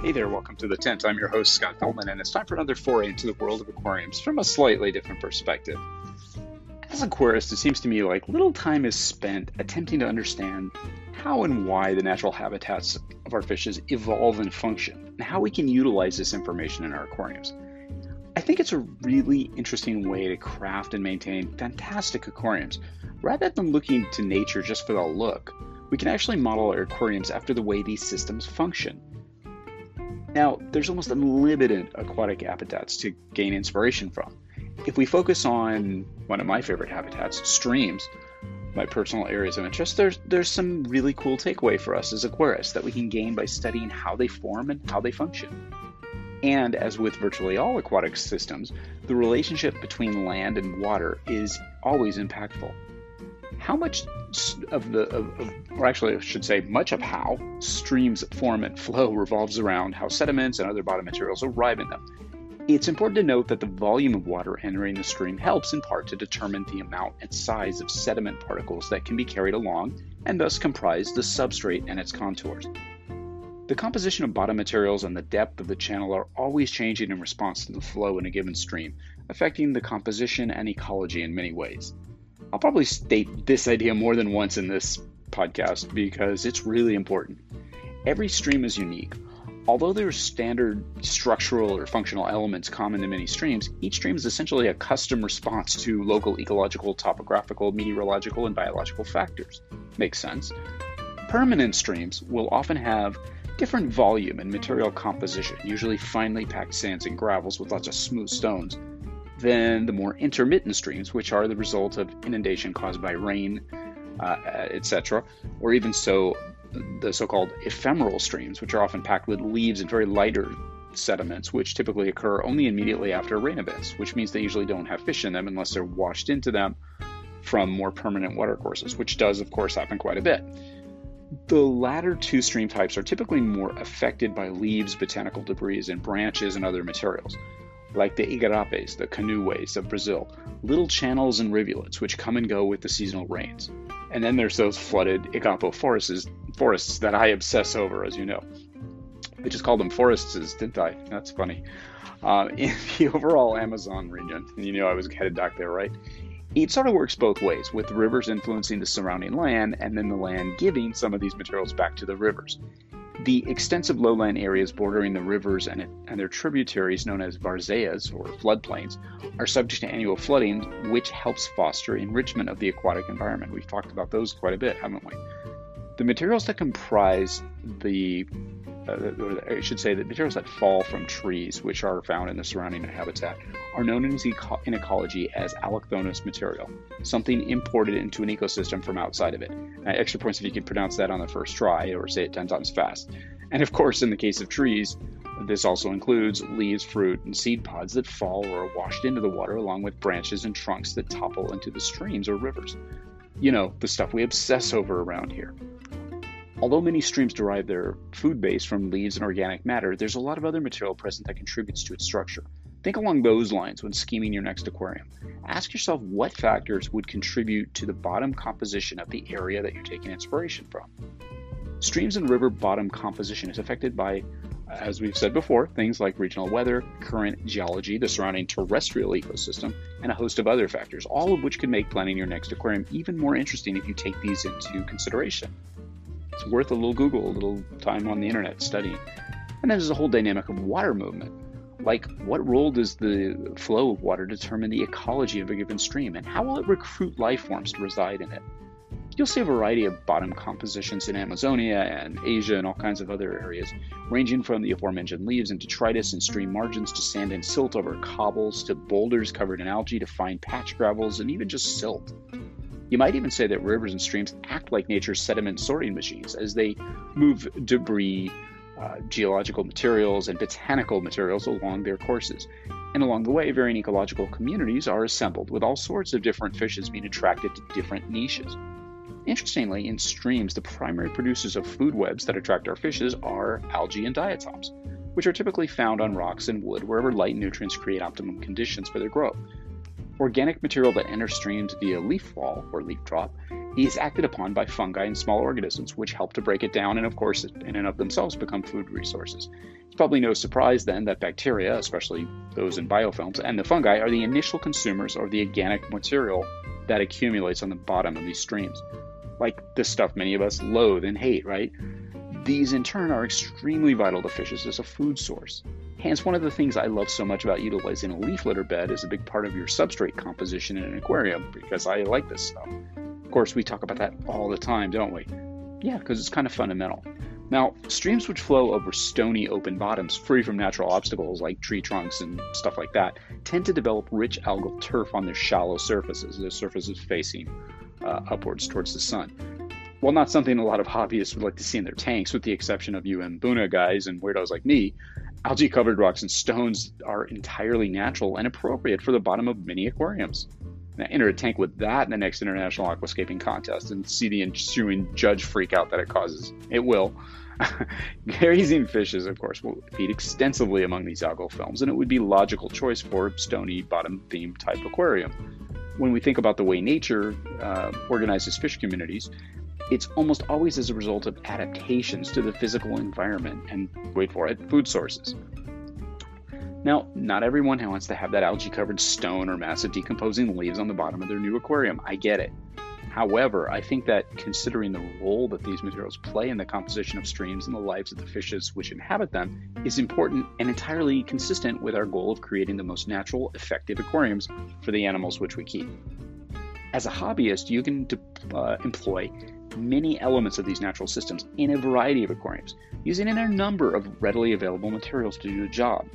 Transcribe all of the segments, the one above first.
Hey there, welcome to the Tint. I'm your host, Scott Fellman, and it's time for another foray into the world of aquariums from a slightly different perspective. As a aquarist, it seems to me like little time is spent attempting to understand how and why the natural habitats of our fishes evolve and function, and how we can utilize this information in our aquariums. I think it's a really interesting way to craft and maintain fantastic aquariums. Rather than looking to nature just for the look, we can actually model our aquariums after the way these systems function. Now, there's almost unlimited aquatic habitats to gain inspiration from. If we focus on one of my favorite habitats, streams, my personal areas of interest, there's there's some really cool takeaway for us as aquarists that we can gain by studying how they form and how they function. And as with virtually all aquatic systems, the relationship between land and water is always impactful how much of the, of, of, or actually, I should say, much of how streams form and flow revolves around how sediments and other bottom materials arrive in them. It's important to note that the volume of water entering the stream helps in part to determine the amount and size of sediment particles that can be carried along and thus comprise the substrate and its contours. The composition of bottom materials and the depth of the channel are always changing in response to the flow in a given stream, affecting the composition and ecology in many ways. I'll probably state this idea more than once in this podcast because it's really important. Every stream is unique. Although there are standard structural or functional elements common to many streams, each stream is essentially a custom response to local ecological, topographical, meteorological, and biological factors. Makes sense. Permanent streams will often have different volume and material composition, usually finely packed sands and gravels with lots of smooth stones, than the more intermittent streams, which are the result of inundation caused by rain, uh, etc., or even so, the so called ephemeral streams, which are often packed with leaves and very lighter sediments, which typically occur only immediately after rain events, which means they usually don't have fish in them unless they're washed into them from more permanent watercourses, which does, of course, happen quite a bit. The latter two stream types are typically more affected by leaves, botanical debris, and branches and other materials like the igarapes, the canoeways of Brazil, little channels and rivulets which come and go with the seasonal rains. And then there's those flooded Igapo forests, forests that I obsess over, as you know. I just called them forests, didn't I? That's funny. Uh, in the overall Amazon region, and you know I was headed back there, right? It sort of works both ways, with rivers influencing the surrounding land, and then the land giving some of these materials back to the rivers. The extensive lowland areas bordering the rivers and, and their tributaries, known as varzeas or floodplains, are subject to annual flooding, which helps foster enrichment of the aquatic environment. We've talked about those quite a bit, haven't we? The materials that comprise the uh, I should say, that materials that fall from trees, which are found in the surrounding habitat, are known in, eco- in ecology as allochthonous material, something imported into an ecosystem from outside of it. Extra points if you can pronounce that on the first try or say it 10 times fast. And of course, in the case of trees, this also includes leaves, fruit, and seed pods that fall or are washed into the water, along with branches and trunks that topple into the streams or rivers. You know, the stuff we obsess over around here. Although many streams derive their food base from leaves and organic matter, there's a lot of other material present that contributes to its structure. Think along those lines when scheming your next aquarium. Ask yourself what factors would contribute to the bottom composition of the area that you're taking inspiration from. Streams and river bottom composition is affected by, as we've said before, things like regional weather, current geology, the surrounding terrestrial ecosystem, and a host of other factors, all of which could make planning your next aquarium even more interesting if you take these into consideration. It's worth a little Google, a little time on the internet studying. And then there's a whole dynamic of water movement. Like, what role does the flow of water determine the ecology of a given stream, and how will it recruit life forms to reside in it? You'll see a variety of bottom compositions in Amazonia and Asia and all kinds of other areas, ranging from the aforementioned leaves and detritus and stream margins to sand and silt over cobbles to boulders covered in algae to fine patch gravels and even just silt. You might even say that rivers and streams act like nature's sediment sorting machines as they move debris, uh, geological materials, and botanical materials along their courses. And along the way, varying ecological communities are assembled, with all sorts of different fishes being attracted to different niches. Interestingly, in streams, the primary producers of food webs that attract our fishes are algae and diatoms, which are typically found on rocks and wood wherever light and nutrients create optimum conditions for their growth. Organic material that enters streams via leaf fall or leaf drop is acted upon by fungi and small organisms, which help to break it down and, of course, in and of themselves become food resources. It's probably no surprise then that bacteria, especially those in biofilms, and the fungi are the initial consumers of the organic material that accumulates on the bottom of these streams like the stuff many of us loathe and hate, right? These in turn are extremely vital to fishes as a food source. Hence, one of the things I love so much about utilizing a leaf litter bed is a big part of your substrate composition in an aquarium because I like this stuff. Of course, we talk about that all the time, don't we? Yeah, because it's kind of fundamental. Now, streams which flow over stony open bottoms, free from natural obstacles like tree trunks and stuff like that, tend to develop rich algal turf on their shallow surfaces, their surfaces facing uh, upwards towards the sun. While not something a lot of hobbyists would like to see in their tanks, with the exception of you and Buna guys and weirdos like me, algae covered rocks and stones are entirely natural and appropriate for the bottom of many aquariums. Now, enter a tank with that in the next International Aquascaping Contest and see the ensuing judge freak out that it causes. It will. Grazing fishes, of course, will feed extensively among these algal films, and it would be logical choice for stony bottom theme type aquarium when we think about the way nature uh, organizes fish communities, it's almost always as a result of adaptations to the physical environment and, wait for it, food sources. Now, not everyone wants to have that algae covered stone or massive decomposing leaves on the bottom of their new aquarium. I get it. However, I think that considering the role that these materials play in the composition of streams and the lives of the fishes which inhabit them is important and entirely consistent with our goal of creating the most natural, effective aquariums for the animals which we keep. As a hobbyist, you can de- uh, employ many elements of these natural systems in a variety of aquariums, using a number of readily available materials to do the job.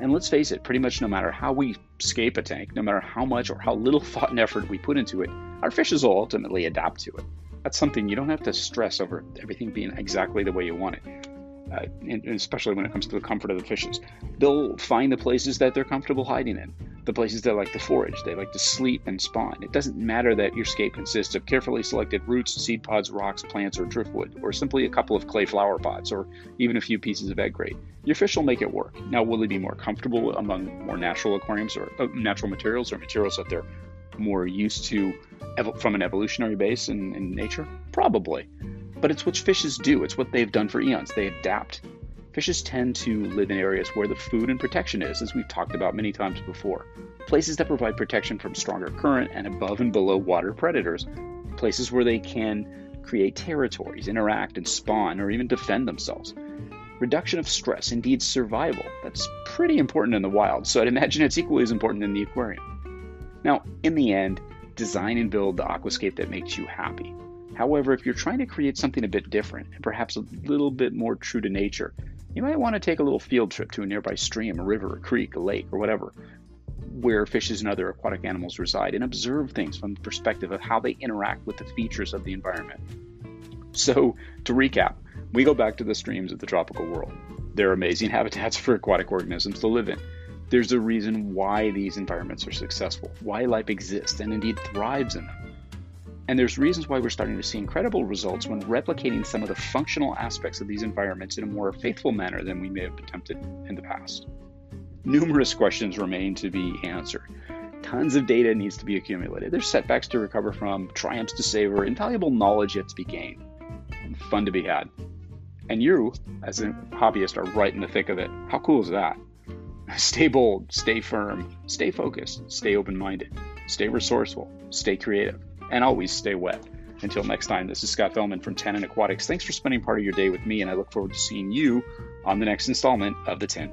And let's face it, pretty much no matter how we scape a tank, no matter how much or how little thought and effort we put into it, our fishes will ultimately adapt to it. That's something you don't have to stress over everything being exactly the way you want it uh, and especially when it comes to the comfort of the fishes. They'll find the places that they're comfortable hiding in, the places they like to forage, they like to sleep and spawn. It doesn't matter that your scape consists of carefully selected roots, seed pods, rocks, plants, or driftwood, or simply a couple of clay flower pots, or even a few pieces of egg grate. Your fish will make it work. Now, will they be more comfortable among more natural aquariums or uh, natural materials or materials that they're more used to ev- from an evolutionary base in, in nature? Probably. But it's what fishes do, it's what they've done for eons. They adapt. Fishes tend to live in areas where the food and protection is, as we've talked about many times before. Places that provide protection from stronger current and above and below water predators. Places where they can create territories, interact and spawn, or even defend themselves. Reduction of stress, indeed survival, that's pretty important in the wild, so I'd imagine it's equally as important in the aquarium. Now, in the end, design and build the aquascape that makes you happy. However, if you're trying to create something a bit different and perhaps a little bit more true to nature, you might want to take a little field trip to a nearby stream, a river, a creek, a lake, or whatever, where fishes and other aquatic animals reside, and observe things from the perspective of how they interact with the features of the environment. So, to recap, we go back to the streams of the tropical world. They're amazing habitats for aquatic organisms to live in. There's a reason why these environments are successful, why life exists and indeed thrives in them. And there's reasons why we're starting to see incredible results when replicating some of the functional aspects of these environments in a more faithful manner than we may have attempted in the past. Numerous questions remain to be answered. Tons of data needs to be accumulated. There's setbacks to recover from, triumphs to savor, invaluable knowledge yet to be gained, fun to be had. And you, as a hobbyist, are right in the thick of it. How cool is that? Stay bold, stay firm, stay focused, stay open minded, stay resourceful, stay creative and always stay wet. Until next time, this is Scott Fellman from Tannin Aquatics. Thanks for spending part of your day with me, and I look forward to seeing you on the next installment of The Tint.